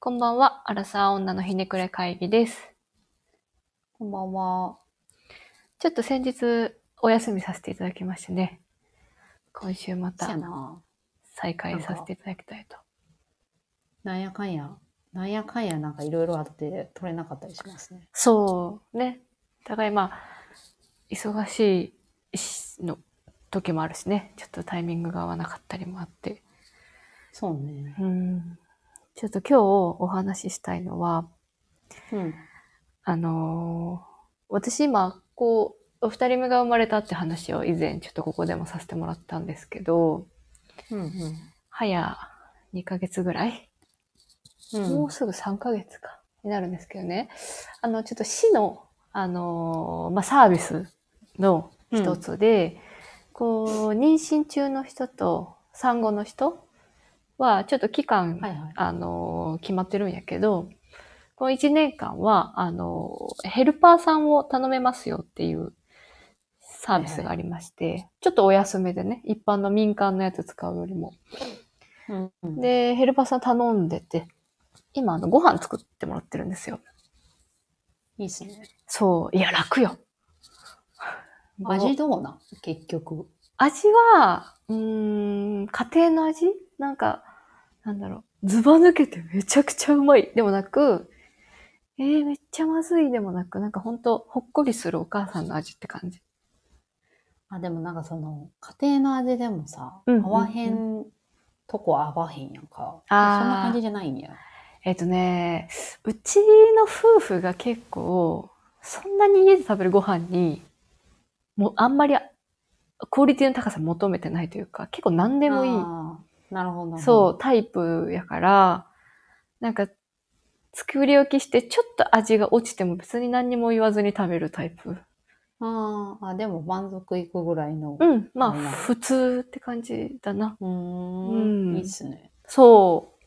こんばんは、アラサー女のひねくれ会議です。こんばんは。ちょっと先日お休みさせていただきましてね、今週またな。再開させていただきたいと。なんやかんや。なんやかんやなんかいろいろあって取れなかったりしますね。そう、ね。互いまあ、忙しいしの時もあるしね、ちょっとタイミングが合わなかったりもあって。そうね。うん。ちょっと今日お話ししたいのは、うん。あのー私今、こう、お二人目が生まれたって話を以前ちょっとここでもさせてもらったんですけど、うん早2ヶ月ぐらい、うん。うんもうすぐ3ヶ月か、になるんですけどね。あの、ちょっと市の、あのーまあ、サービスの一つで、こう、妊娠中の人と産後の人は、ちょっと期間、はいはい。あのー決まってるんやけど、この1年間は、あのーヘルパーさんを頼めますよっていうサービスがありまして、ちょっとお安めでね、一般の民間のやつ使うよりも。うんうん、で、ヘルパーさん頼んでて、今、あの、ご飯作ってもらってるんですよ。いいっすね。そう。いや、楽よ。味どうなん？結局。味は、うーん、家庭の味？なんか、なんだろう。ズバ抜けてめちゃくちゃうまい。でもなく、えー、めっちゃまずいでもなく、なんかほんと、ほっこりするお母さんの味って感じ。あ、でもなんかその、家庭の味でもさ、うんうんうん合わへんとこ合わへんやんか。あーそんな感じじゃないんや。えっ、とね、うちの夫婦が結構、そんなに家で食べるご飯に、もうあんまりクオリティの高さ求めてないというか、結構何でもいい。なるほど。そう、タイプやから、なんか、作り置きしてちょっと味が落ちても別に何にも言わずに食べるタイプ。あーあ、でも満足いくぐらいの。うん、まあうん普通って感じだな。うーん。うんいいっすね。そう。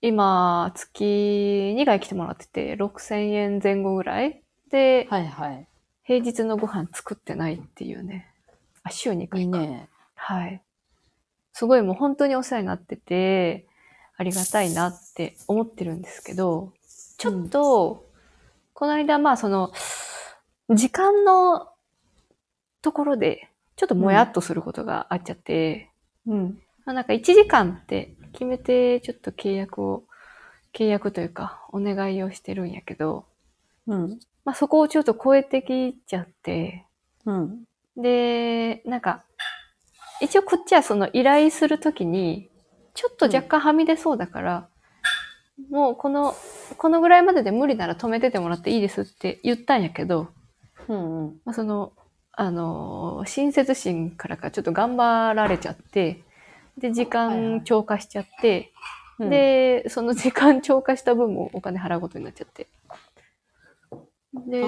今、月2回来てもらってて、6000円前後ぐらいで、はいはい。平日のご飯作ってないっていうね。あ、週2い回か。いね。はい。すごいもう本当にお世話になってて、ありがたいなって思ってるんですけど、ちょっと、この間まあその、時間のところで、ちょっともやっとすることがあっちゃって、うん。まあなんか1時間って決めてちょっと契約を、契約というかお願いをしてるんやけど、うん。まあそこをちょっと超えてきちゃって、うん。で、なんか、一応こっちはその依頼するときに、ちょっと若干はみ出そうだから、もうこの、このぐらいまでで無理なら止めててもらっていいですって言ったんやけど、うん。うん。まあ、その、あの、親切心からかちょっと頑張られちゃって、で、時はいはい間超過しちゃって、うん、で、その時間超過した分もお金払うことになっちゃって。あで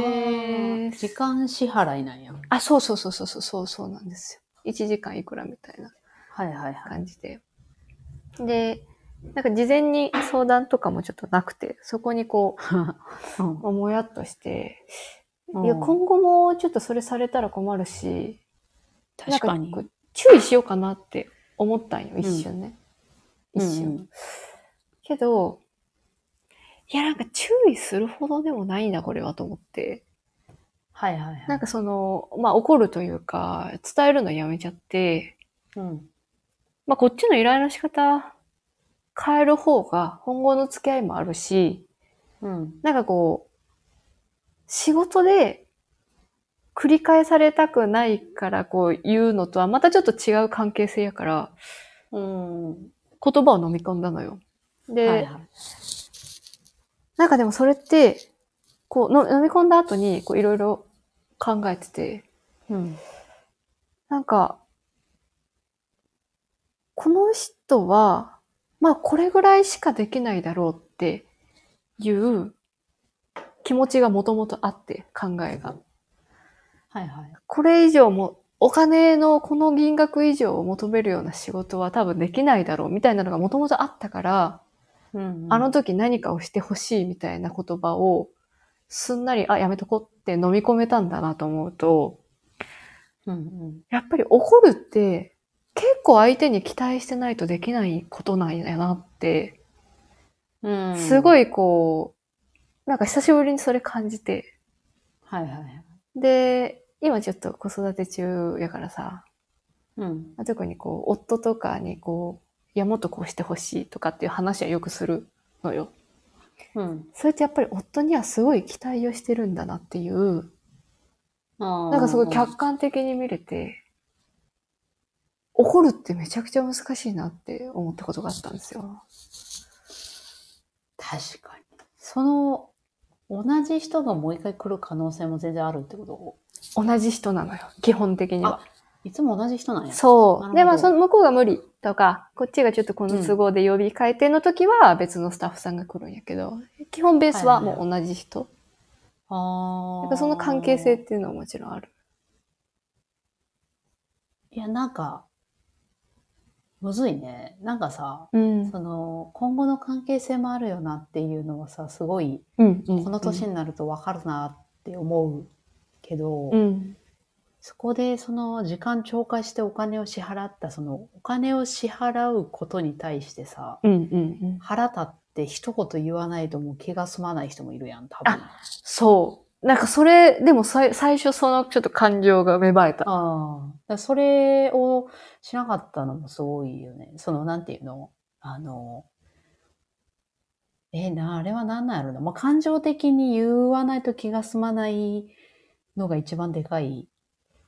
ー、時間支払いなんや。あ、そうそうそうそうそう、そうそうなんですよ。1時間いくらみたいなはいはいはい。感じで。で、なんか事前に相談とかもちょっとなくて、そこにこう んう、もやっとして、うんいや、今後もちょっとそれされたら困るし、確かになん。こう注意しようかなって思ったんよ、一瞬ね。うん一瞬。けど、いや、なんか注意するほどでもないな、これはと思って。はいはいはい。なんかその、まあ怒るというか、伝えるのやめちゃって、うん。まあこっちの依頼の仕方変える方が今後の付き合いもあるし、うん。なんかこう、仕事で繰り返されたくないからこう言うのとはまたちょっと違う関係性やから、うん。言葉を飲み込んだのよ。で、はいはい。なんかでもそれって、こうの飲み込んだ後にこういろいろ考えてて、うん。なんか、この人は、まあこれぐらいしかできないだろうっていう気持ちがもともとあって、考えが。はいはい。これ以上も、お金のこの金額以上を求めるような仕事は多分できないだろうみたいなのがもともとあったから、うんうんあの時何かをしてほしいみたいな言葉をすんなり、あ、やめとこうって飲み込めたんだなと思うと、うんうん。やっぱり怒るって結構相手に期待してないとできないことなんやなってうん。すごい。いこう、なんか久しぶりにそれ感じて、はいはいはい。で、今ちょっと子育て中やからさ、うん。特にこう、夫とかにこう、いや、もっとこうしてほしいとかっていう話はよくするのよ。うん。それってやっぱり夫にはすごい期待をしてるんだなっていう、ななんかすごい客観的に見れて、怒るってめちゃくちゃ難しいなって思ったことがあったんですよ。確かに。その、同じ人がもう一回来る可能性も全然あるってこと？同じ人なのよ、基本的には。いつも同じ人なんや。そう。で、なるほどまあ、その向こうが無理とか、こっちがちょっとこの都合で呼び替えての時は別のスタッフさんが来るんやけど、基本ベースはもう同じ人。ああ。やっぱその関係性っていうのはもちろんある。いや、なんか、むずいね。なんかさ、うん。その、今後の関係性もあるよなっていうのはさ、すごい、うん。うんこの年になるとわかるなって思うけど、うん。そこでその時間超過してお金を支払った、そのお金を支払うことに対してさ、うん。うん。腹立って一言言わないともう気が済まない人もいるやん、多分。あそう。なんかそれ、でもさい最初そのちょっと感情が芽生えた。あ。だからそれをしなかったのもすごいよね。その、なんていうの？あの、えな、あれは何なんやろな。まあ、感情的に言わないと気が済まないのが一番でかい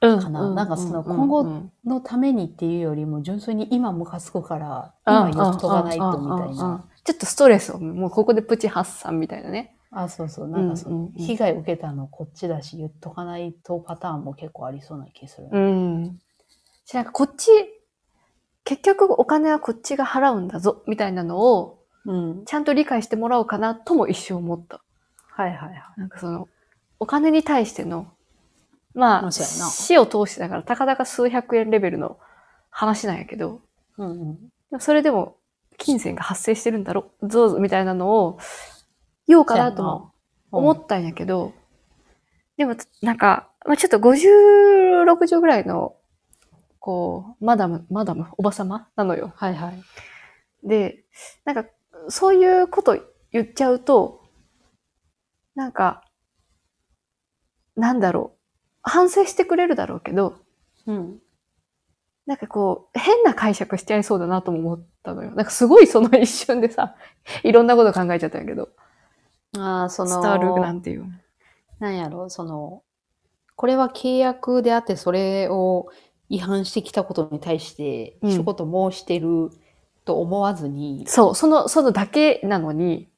うんかななんかそのうん今後うんのためにっていうよりも、純粋に今ムカつくから、うん今言っとかないとみたいな。ちょっとストレスを、もうここでプチ発散みたいなね。あ、そうそう。なんかその被害を受けたのこっちだし、言っとかないとパターンも結構ありそうな気する。うん。しなんかこっち、結局お金はこっちが払うんだぞ、みたいなのを、うん。ちゃんと理解してもらおうかなとも一瞬思った。はいはいはい。なんかその、お金に対しての、まあ、死を通してだから、たかだか数百円レベルの話なんやけど、うんうん。それでも、金銭が発生してるんだろ、ぞうみたいなのを、言おうかなとも思ったんやけど、でも、なんか、まあ、ちょっと50、60ぐらいの、こう、マダム、マダム、おばさま？なのよ。はいはい。で、なんか、そういうこと言っちゃうと、なんか、なんだろう。反省してくれるだろうけど、うん。なんかこう、変な解釈しちゃいそうだなとも思ったのよ。なんかすごいその一瞬でさ、いろんなこと考えちゃったんやけど、ああ、その、伝わるなんていう。なんやろ、その、これは契約であって、それを違反してきたことに対して、うん一言申してると思わずに、そう、その、そのだけなのに。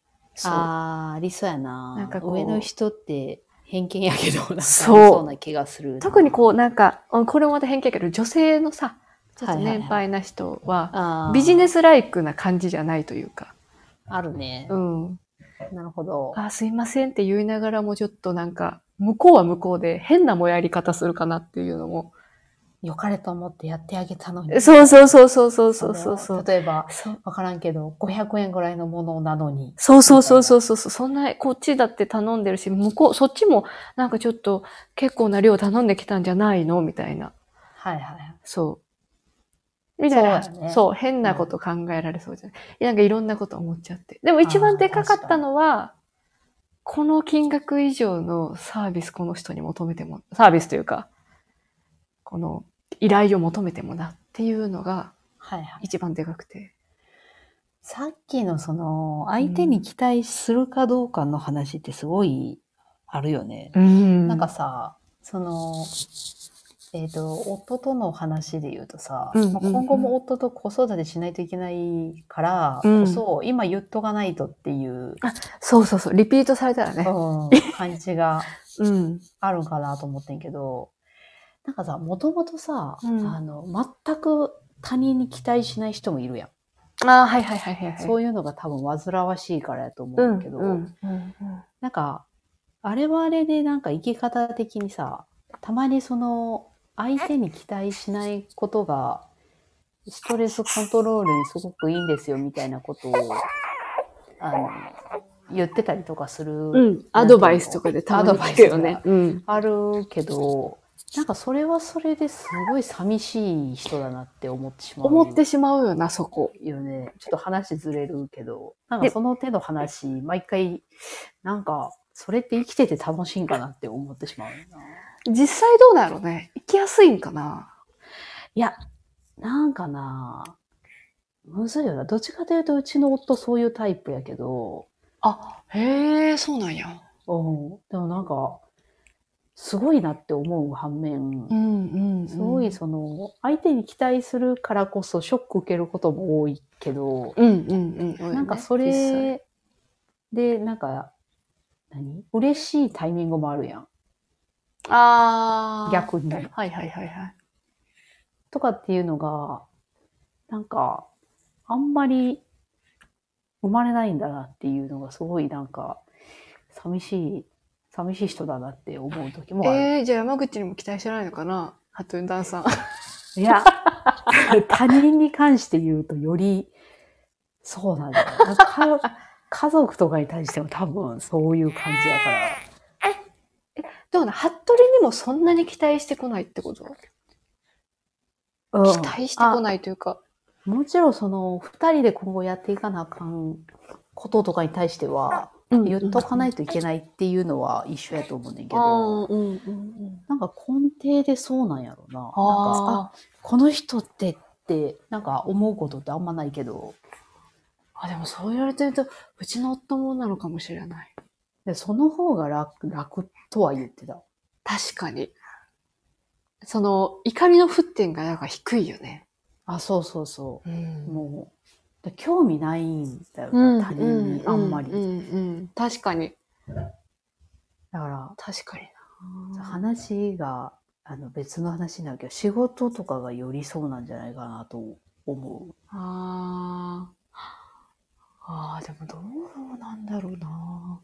ああ、ありそうやな。なんか上の人って偏見やけど、なんかそうな気がするな。特にこう、なんか、あこれもまた偏見やけど、女性のさ、ちょっとはいはいはい年配な人は、あービジネスライクな感じじゃないというか、あるね。うん。なるほど。あ、すいませんって言いながらもちょっとなんか、向こうは向こうで変なもやり方するかなっていうのも。良かれと思ってやってあげたのに。そうそうそうそうそうそうそう例えば、わからんけど、500円ぐらいのものなのに。そうそうそうそうそう。そんな、こっちだって頼んでるし、向こう、そっちもなんかちょっと結構な量頼んできたんじゃないのみたいな。はいはいはい。そう。みたいな、そう,ね、そう、変なこと考えられそうじゃない、うん、なんかいろんなこと思っちゃって。でも一番でかかったのは、この金額以上のサービスこの人に求めても、サービスというか、この依頼を求めてもなっていうのがはいはい。一番でかくて。さっきのその、相手に期待するかどうかの話ってすごいあるよね。んなんかさ、その、えっ、と、夫との話で言うとさ、うんまあ今後も夫と子育てしないといけないからうんこそ、今言っとかないとっていう、そうそうそう、リピートされたらね。うん 感じがうん。あるんかなと思ってんけど、なんかさ、もともとさ、うんあの、全く他人に期待しない人もいるやん。ああ、はいはいはいはい、はい。そういうのが多分煩わしいからやと思ううんんだけど、うんうんなんか、あれはあれでなんか生き方的にさ、たまにその、相手に期待しないことが、ストレスコントロールにすごくいいんですよみたいなことを、あの、言ってたりとかする。うん。アドバイスとかでたまに聞くよね。うん。あるけど、なんかそれはそれですごい寂しい人だなって思ってしまう。思ってしまうよな、そこ。よね。ちょっと話ずれるけど、なんかその手の話、毎回、なんか、それって生きてて楽しいんかなって思ってしまう。実際どうなんやろね？生きやすいんかな？いや、なんかな、むずいよな。どっちかというと、うちの夫そういうタイプやけど、あ、へえ、そうなんや。うん。でもなんか、すごいなって思う反面、んうんすごいその、相手に期待するからこそショック受けることも多いけど、うんうんうん。なんかそれで、なんか、何？嬉しいタイミングもあるやん。ああ。逆に。はいはいはいはい。とかっていうのが、なんか、あんまり生まれないんだなっていうのがすごいなんか、寂しい、寂しい人だなって思う時もある。えー、じゃあ山口にも期待してないのかな？ハトゥンダンさん。いや、他人に関して言うとより、そうなんだよ。なんかか 家族とかに対しても多分そういう感じやから。どうなハットリにもそんなに期待してこないってこと？うん期待してこないというか。あもちろんその、二人で今後やっていかなあかんこととかに対しては、言っとかないといけないっていうのは一緒やと思うねんけあど、ーうんうんうん。なんか根底でそうなんやろな。なんか、この人ってって、なんか思うことってあんまないけど、あ。でもそう言われてると、うちの夫もなのかもしれない。でその方が楽、楽とは言ってた。確かに。その、怒りの沸点がなんか低いよね。あ、そうそうそうう。んも興味ないんだよな、他人にあんまり。うんうんうん。確かに。だから、確かにな。話が、あの別の話になるけど、仕事とかがよりそうなんじゃないかなと思う。ああ。ああ、でもどうなんだろうな。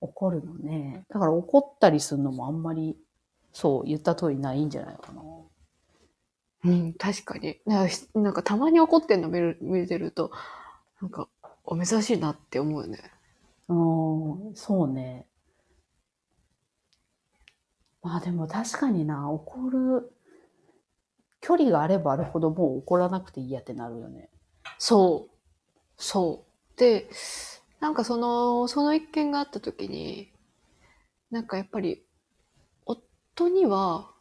怒るのね。だから怒ったりするのもあんまり、そう、言った通りないんじゃないかな。うん、確かに。なんかなんかたまに怒ってんの見る見てると、なんか、お珍しいなって思うよね。うん、そうね。まあでも確かにな、怒る、距離があればあるほどもう怒らなくていいやってなるよね。そう。そう。で、なんかその、その一件があった時に、なんかやっぱり、夫には、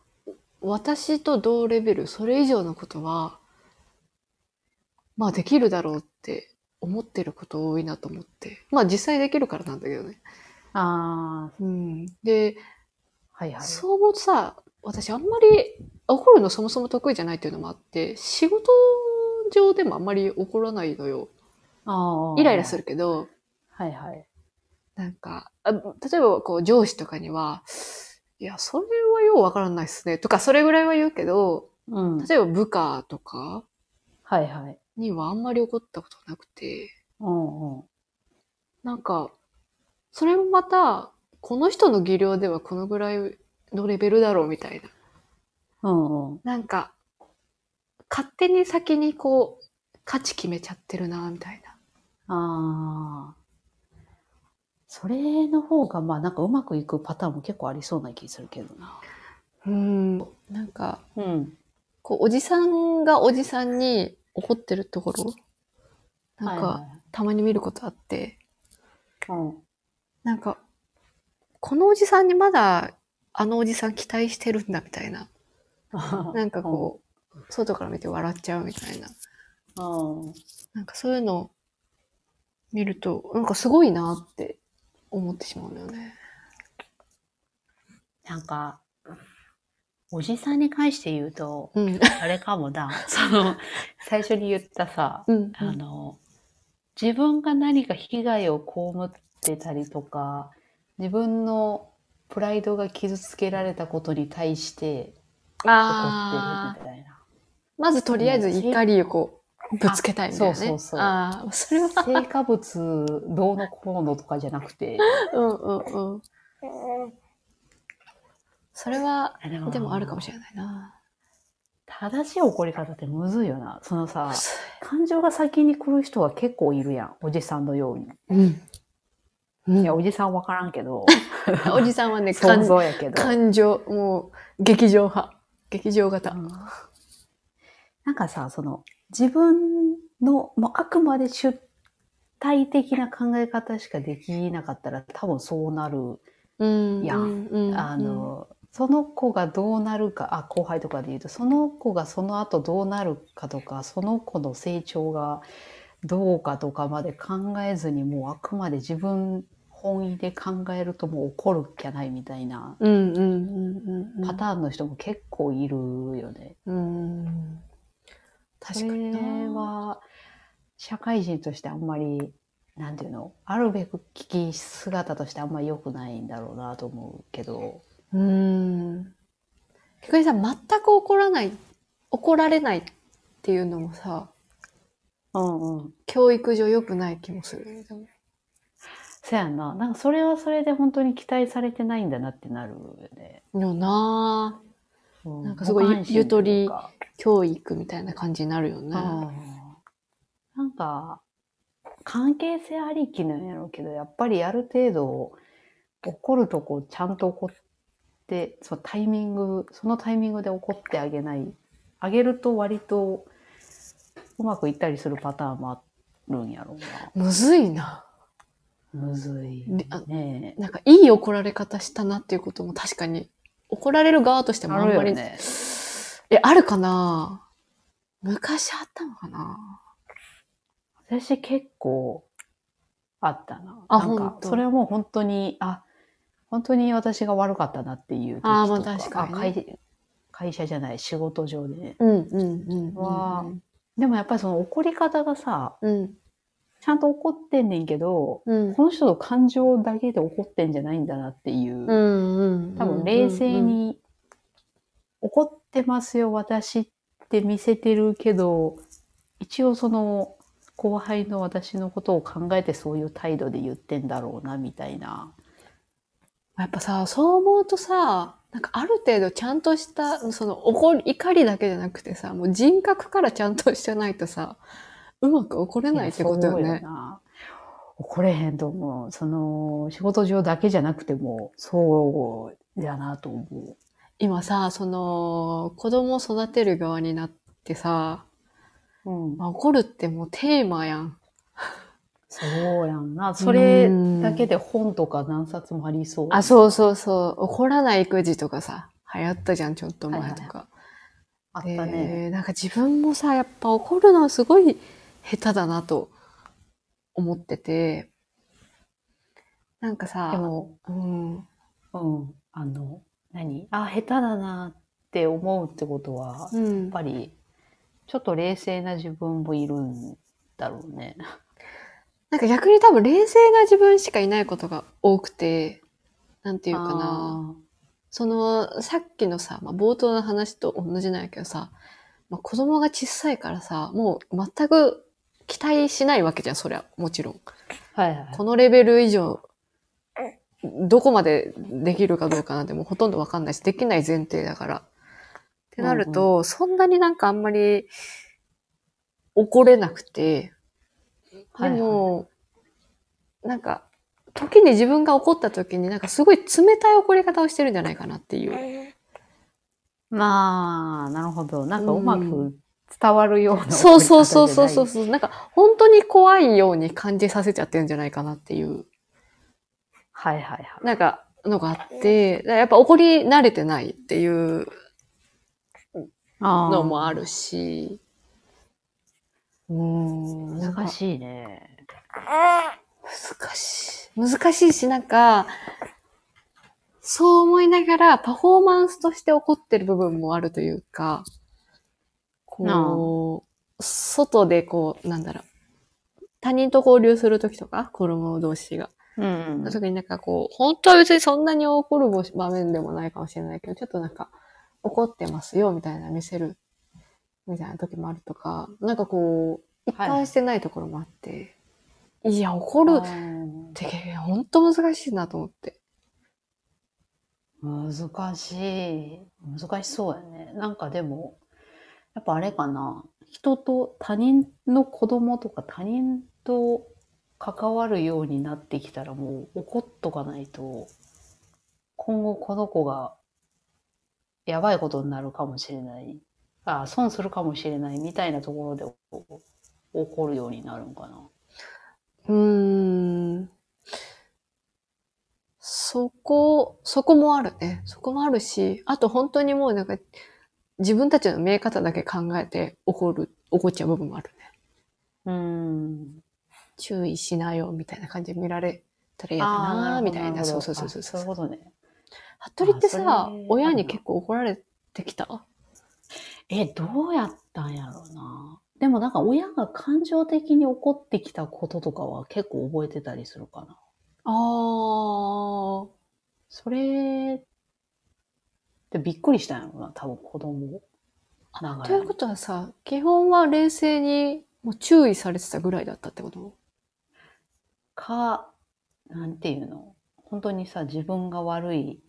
私と同レベル、それ以上のことは、まあできるだろうって思ってること多いなと思って。まあ実際できるからなんだけどね。あうん。で、あ、はいはい。そう思うとさ、私あんまり怒るのそもそも得意じゃないっていうのもあって、仕事上でもあんまり怒らないのよ。ああ。イライラする。けど、はいはい。なんか、あ例えばこう上司とかには、いや、それはようわからないっすね。とか、それぐらいは言うけど、うん。例えば部下とかはいはい。にはあんまり怒ったことなくて、うんうん。なんか、それもまた、この人の技量ではこのぐらいのレベルだろうみたいな。うんうん。なんか、勝手に先にこう、価値決めちゃってるな、みたいな。ああ。それの方が、まあなんかうまくいくパターンも結構ありそうな気するけどな。うん。なんか、うん。こう、おじさんがおじさんに怒ってるところ、なんか、はいたまに見ることあって、はい、なんか、このおじさんにまだ、あのおじさん期待してるんだ、みたいな。うん。なんかこう、外から見て笑っちゃうみたいな。うん。なんかそういうのを見ると、なんかすごいなって思ってしまうんだよね。なんか、おじさんに関して言うと、うん。あれかもな、その、最初に言ったさ、うん。あの、自分が何か被害を被ってたりとか、自分のプライドが傷つけられたことに対して怒ってるみたいな。まずとりあえず怒りをこう、ぶつけたいみたいなね。そうそうそうああ、それは、成果物どうのこうのとかじゃなくて、うんうんうん。それは、でもあるかもしれないな。正しい怒り方ってむずいよな。そのさ、感情が先に来る人は結構いるやん。おじさんのように。うん。うんいや、おじさんわからんけど、おじさんはね、想感像やけど。感情、もう、劇場派。劇場型。うんなんかさ、その、自分の、もうあくまで主体的な考え方しかできなかったら、多分そうなる。うんうんうんあの、その子がどうなるか、あ、後輩とかで言うと、その子がその後どうなるかとか、その子の成長がどうかとかまで考えずに、もうあくまで自分本位で考えるともう怒るっきゃないみたいな。パターンの人も結構いるよね。うん。確かにそれな。は、社会人としてあんまり、なんていうの、あるべく聞き姿としてあんまり良くないんだろうなと思うけど、うん。逆にさ、全く怒らない、怒られないっていうのもさ、うんうん。教育上良くない気もするね。そやんな。なんかそれはそれで本当に期待されてないんだなってなるよね。よなぁ。うなんかすごいゆとり教育みたいな感じになるよね。うんなんか、関係性ありきなんやろうけど、やっぱりある程度、怒るとこちゃんと怒って、そのタイミング、そのタイミングで怒ってあげない。あげると割とうまくいったりするパターンもあるんやろうな。むずいな。むずい。ねなんかいい怒られ方したなっていうことも確かに、怒られる側としてもあんまり、ね。え、あるかな？昔あったのかな？私結構あったな。あなんかそれはもう本当に、あ、本当に私が悪かったなっていう時とか。あーまあ確かにねあ会会社じゃない、仕事上でね。うんうんうんわでもやっぱりその怒り方がさ、うん。ちゃんと怒ってんねんけど、うん。この人の感情だけで怒ってんじゃないんだなっていう。多分冷静に、怒ってますよ、私って見せてるけど、一応その後輩の私のことを考えてそういう態度で言ってんだろうな、みたいな。やっぱさ、そう思うとさ、なんかある程度ちゃんとした、その怒り、怒りだけじゃなくてさ、もう人格からちゃんとしてないとさ、うまく怒れないってことよね。な怒れへんと思う。その、仕事上だけじゃなくても、そうやなと思う。今さ、その、子供を育てる側になってさ、うんまあ、怒るってもうテーマやん。そうやんな。それだけで本とか何冊もありそう。あ、そうそうそう。怒らない育児とかさ、流行ったじゃん、ちょっと前とか。あったね。でなんか自分もさ、やっぱ怒るのすごい下手だなと思ってて、なんかさ、でも、うん、うん。あの、何？あ、下手だなって思うってことは、やっうん、ぱり、ちょっと冷静な自分もいるんだろうね。なんか逆に多分冷静な自分しかいないことが多くて、なんていうかな。その、さっきのさ、まあ、冒頭の話と同じなんやけどさ、まあ、子供が小さいからさ、もう全く期待しないわけじゃん、そりゃ、もちろん。はいはい。このレベル以上、どこまでできるかどうかなんてもうほとんどわかんないし、できない前提だから。ってなると、そんなになんかあんまり怒れなくて、でも、なんか、時に自分が怒った時になんかすごい冷たい怒り方をしてるんじゃないかなっていう。まあ、なるほど。なんかうまく伝わるような、そうそうそうそうそうそう。なんか本当に怖いように感じさせちゃってるんじゃないかなっていう。はいはいはい。なんか、のがあって、やっぱ怒り慣れてないっていうのもあるし、うーん、難しいね。難しい。難しいし、なんか、そう思いながらパフォーマンスとして怒ってる部分もあるというか、こう、外でこう、なんだろう、他人と交流するときとか、子供同士が。うん特になんかこう、本当は別にそんなに怒る場面でもないかもしれないけど、ちょっとなんか、怒ってますよ、みたいな見せる、みたいな時もあるとか、なんかこう、一貫してないところもあって、い、や、怒るって本当難しいなと思って。難しい。難しそうやね。なんかでも、やっぱあれかな。人と他人の子供とか他人と関わるようになってきたらもう怒っとかないと、今後この子がやばいことになるかもしれない。ああ損するかもしれないみたいなところで怒るようになるんかな。うーん。そこ、そこもあるね。そこもあるし、あと本当にもうなんか、自分たちの見え方だけ考えて怒る、怒っちゃう部分もあるね。うーん。注意しなよ、みたいな感じで見られたら嫌だな、みたいな。そうそうそうそうあそういうことね。服部ってされ、親に結構怒られてきた？え、どうやったんやろうな。でもなんか親が感情的に怒ってきたこととかは結構覚えてたりするかな。あー。それってびっくりしたんやろな、多分子供ながらにということはさ、基本は冷静にもう注意されてたぐらいだったってこと？か、なんていうの？本当にさ、自分が悪い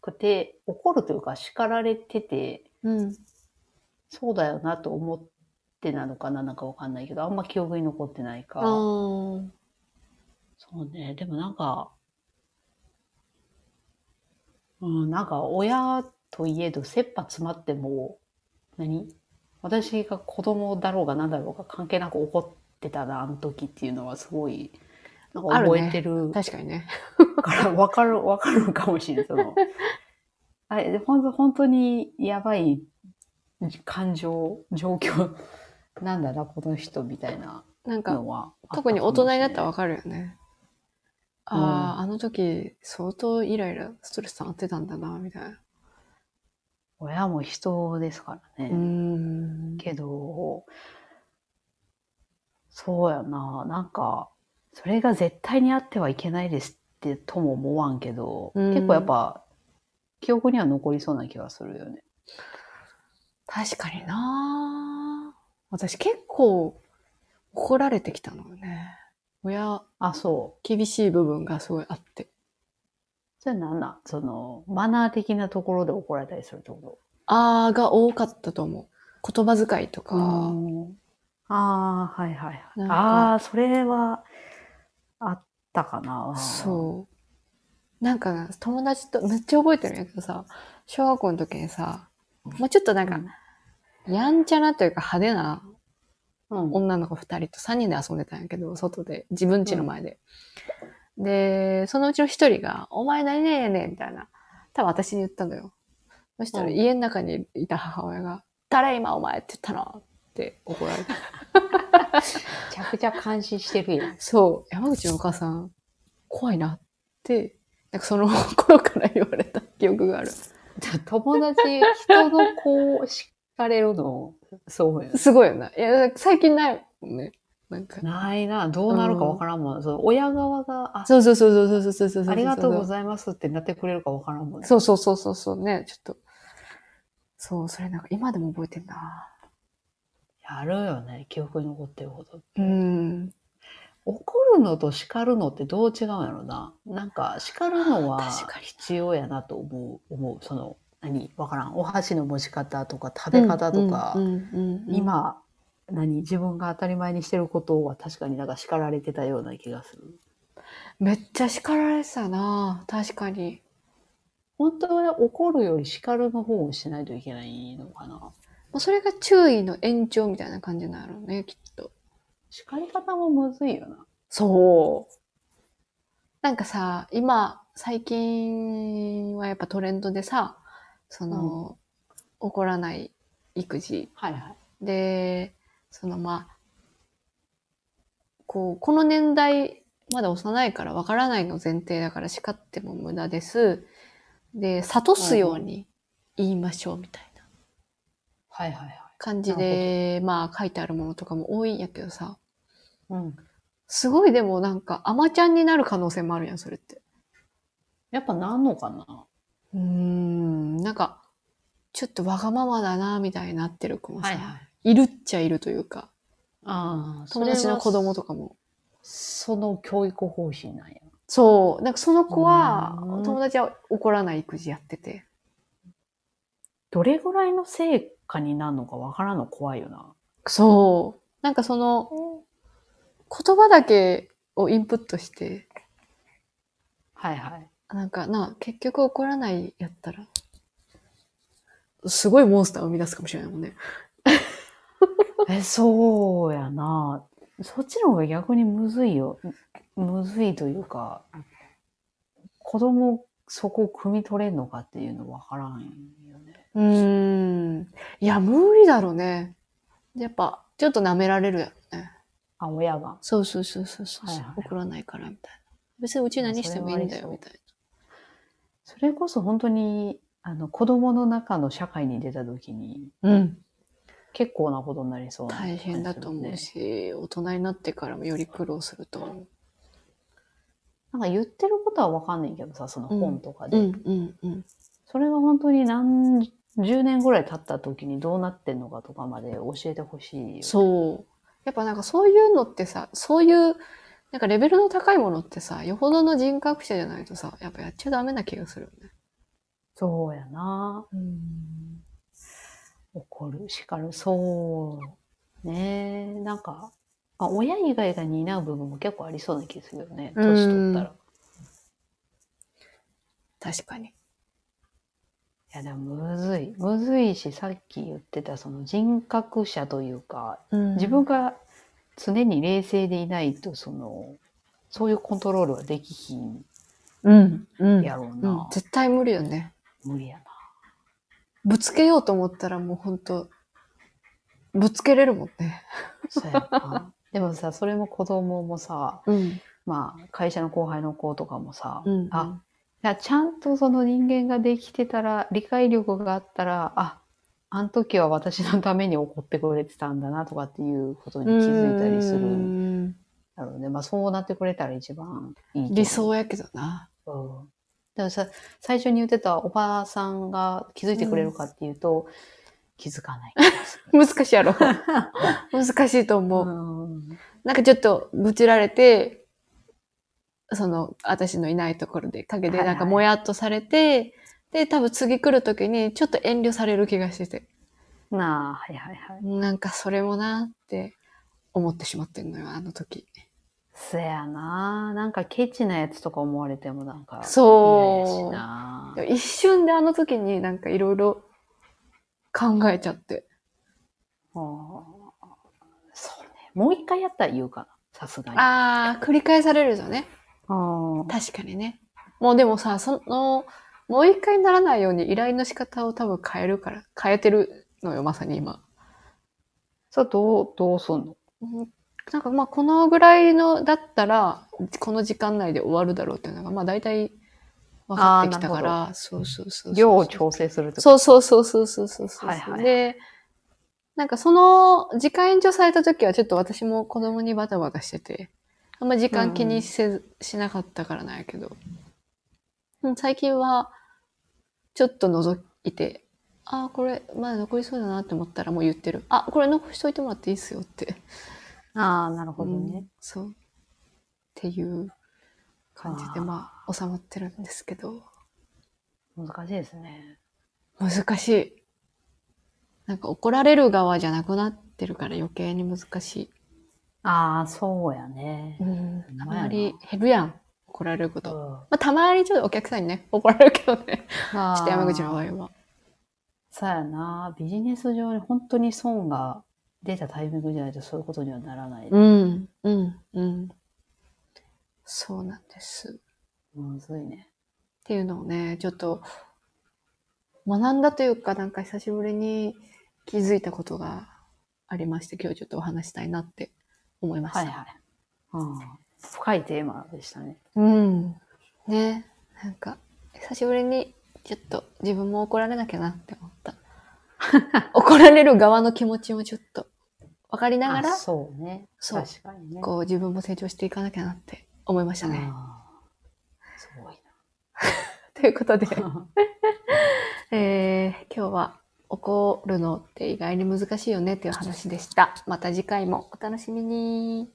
くて、怒るというか叱られてて、うん。そうだよなと思ってなのかななんかわかんないけど、あんま記憶に残ってないか。そうね。でもなんか、うん、なんか親といえど、切羽詰まっても、何？私が子供だろうが何だろうが関係なく怒ってたな、あの時っていうのはすごい、なんか覚えてる確かにね。からわかる、わかるかもしれない。その、あれ、本当本当にやばい感情、状況なんだな、この人みたいななんか、特に大人になったらかもわかるよね。あうんあ、あの時相当イライラ、ストレス溜まってたんだな、みたいな。親も人ですからね。うーん。けど、そうやな、なんか、それが絶対にあってはいけないですってとも思わんけど、うん結構やっぱ、記憶には残りそうな気がするよね。確かにな私結構怒られてきたのよね。親、あ、そう。厳しい部分がすごいあって。それなんなん？その、マナー的なところで怒られたりするってこあーが多かったと思う。言葉遣いととか。ああ、はいはいはい。ああ、それは、あったかな。そう。なんか、友達と、めっちゃ覚えてるんやけどさ、小学校の時にさ、もうちょっとなんか、やんちゃなというか派手なうん、うん。女の子二人と三人で遊んでたんやけど、外で、自分家の前で。で、そのうちの一人が、お前何々やねんみたいな。多分私に言ったのよ。そしたらうん家の中にいた母親が、誰今お前って言ったのって怒られた。めちゃくちゃ監視してるやん。そう、山口のお母さん、怖いなって、なんかその頃から言われた記憶がある。友達、人の子を叱かれるの、そうや、すごいな。いや、最近ないもんね。なんか。ないな。どうなるかわからんもん。そう親側が、あ、そうそうそうそうそうそうそうありがとうございますってなってくれるかわからんもんね。そうそうそうそうそうね。ちょっと。そう、それなんか今でも覚えてんな。やるよね。記憶に残ってること。うん。怒るのと叱るのってどう違うんやろな。なんか叱るのは必要やなと思う。思う。その、何わからん。お箸の持ち方とか食べ方とか、今、何自分が当たり前にしてることは確かになんか叱られてたような気がする。めっちゃ叱られてたな。確かに。本当は怒るより叱るの方をしないといけないのかな。もうそれが注意の延長みたいな感じなんやろうね、きっと。叱り方もむずいよな。そう。なんかさ、今、最近はやっぱトレンドでさ、その、怒らない育児。はいはい。で、そのまあ、こう、この年代、まだ幼いからわからないの前提だから叱っても無駄です。で、諭すように言いましょうみたいなはいはいはい。感じで、まあ書いてあるものとかも多いんやけどさ、うん。すごいでもなんか甘ちゃんになる可能性もあるやん、それって。やっぱなんのかな？うーん、なんか、ちょっとわがままだな、みたいになってる子もさ、いい。るっちゃいるというか、ああ、友達の子供と。とかも。その教育方針なんや。そう、なんかその子はう、ん友達は怒らない育児やってて。どれぐらいの成果になるのかわからんの怖いよな。そう。なんかその、言葉だけをインプットして、はいはい。なんかな、結局怒らないやったら、すごいモンスターを生み出すかもしれないもんね。え、そうやな。そっちの方が逆にむずいよ。むずいというか、子供そこを汲み取れんのかっていうのわからんよね。うーん。いや、無理だろうね。やっぱ、ちょっと舐められるやろね。あ、親が。そうそうそうそうそう、はいはいはい怒らないからみたいな。別にうち何してもいいんだよみたいそれこそ本当に、あの、子供の中の社会に出た時に、な。うん。結構なことになりそうな大変だと思うし、大人になってからもより苦労すると思う。なんか言ってることはわかんないけどさ、その本とかで。うんうんうん。それが本当に何十年ぐらい経った時にどうなってんのかとかまで教えてほしいよ。そう。やっぱなんかそういうのってさ、そういう、なんかレベルの高いものってさ、よほどの人格者じゃないとさ、やっぱやっちゃダメな気がするよね。そうやな。うん。怒る、叱る、そう。ねえ、なんか、まあ、親以外が担う部分も結構ありそうな気がするよね。うん年取ったら。い確かに。や、でもむずい。むずいし、さっき言ってたその人格者というか、自分が常に冷静でいないと、その、そういうコントロールはできひんうん。うん。やろううんな。絶対無理よね。無理やな。ぶつけようと思ったらもうほんと、ぶつけれるもんね。そうやな。でもさ、それも子供もさ、うん。まあ、会社の後輩の子とかもさ、うん。あ、いや、ちゃんとその人間ができてたら、理解力があったら、あ、あの時は私のために怒ってくれてたんだなとかっていうことに気づいたりすうるんだろうね。まあそうなってくれたら一番いい。理想やけどな。うん。でもさ、最初に言ってたおばあさんが気づいてくれるかっていうと、気づかない 難しいやろ。難しいとる。思う。うんなんかちょっとぶちられて、その、私のいないところで、陰でなんかはいはいもやっとされて、で、多分次来るときにちょっと遠慮される気がしてて、なあ、はいはいはい。なんかそれもなって思ってしまってんのよ、あの時。そやななんかケチなやつとか思われてもなんかそう一瞬であの時になんかいろいろ考えちゃって。あーそうね。もう一回やったら言うかな。さすがに。あー、繰り返されるよね。あー確かにね。もうでもさ、その、もう一回にならないように依頼の仕方を多分変えるから、変えてるのよ、まさに今。それどう、どうすんの？うんなんかまあこのぐらいのだったら、この時間内で終わるだろうっていうのが、まあ大体分かってきたから、そうそうそう。量を調整するってそうそうそうそうそうそうそう。はいはいで、なんかその時間延長された時はちょっと私も子供にバタバタしてて、あんま時間気にせず、しなかったからなんやけど、うん最近はちょっと覗いて、あー、これまだ残りそうだなって思ったらもう言ってる。あ、これ残しといてもらっていいっすよって。ああ、なるほどうんね。そう。っていう感じで、まあ、収まってるんですけど、難しいですね。難しい。なんか怒られる側じゃなくなってるから余計に難しい。ああ、そうやね。うん。たほんまやなまに減るやん。怒られるこうと。んまあ、たまにちょっとお客さんにね、怒られるけどね。まちょっと山口の場合は。そうやな。ビジネス上に本当に損が出たタイミングじゃないとそういうことにはならない。うん、うん、うん。そうなんです。むずいね。っていうのをね、ちょっと学んだというか、なんか久しぶりに気づいたことがありまして、今日ちょっとお話したいなって思いました。はいはい。うん、深いテーマでしたね。うん。ね。なんか、久しぶりにちょっと自分も怒られなきゃなって思った。怒られる側の気持ちもちょっと分かりながらあ、そうね。そう確かにね。こう自分も成長していかなきゃなって思いましたね。すごい ということで、な。えー今日は怒るのって意外に難しいよねっていう話でした。また次回もお楽しみに。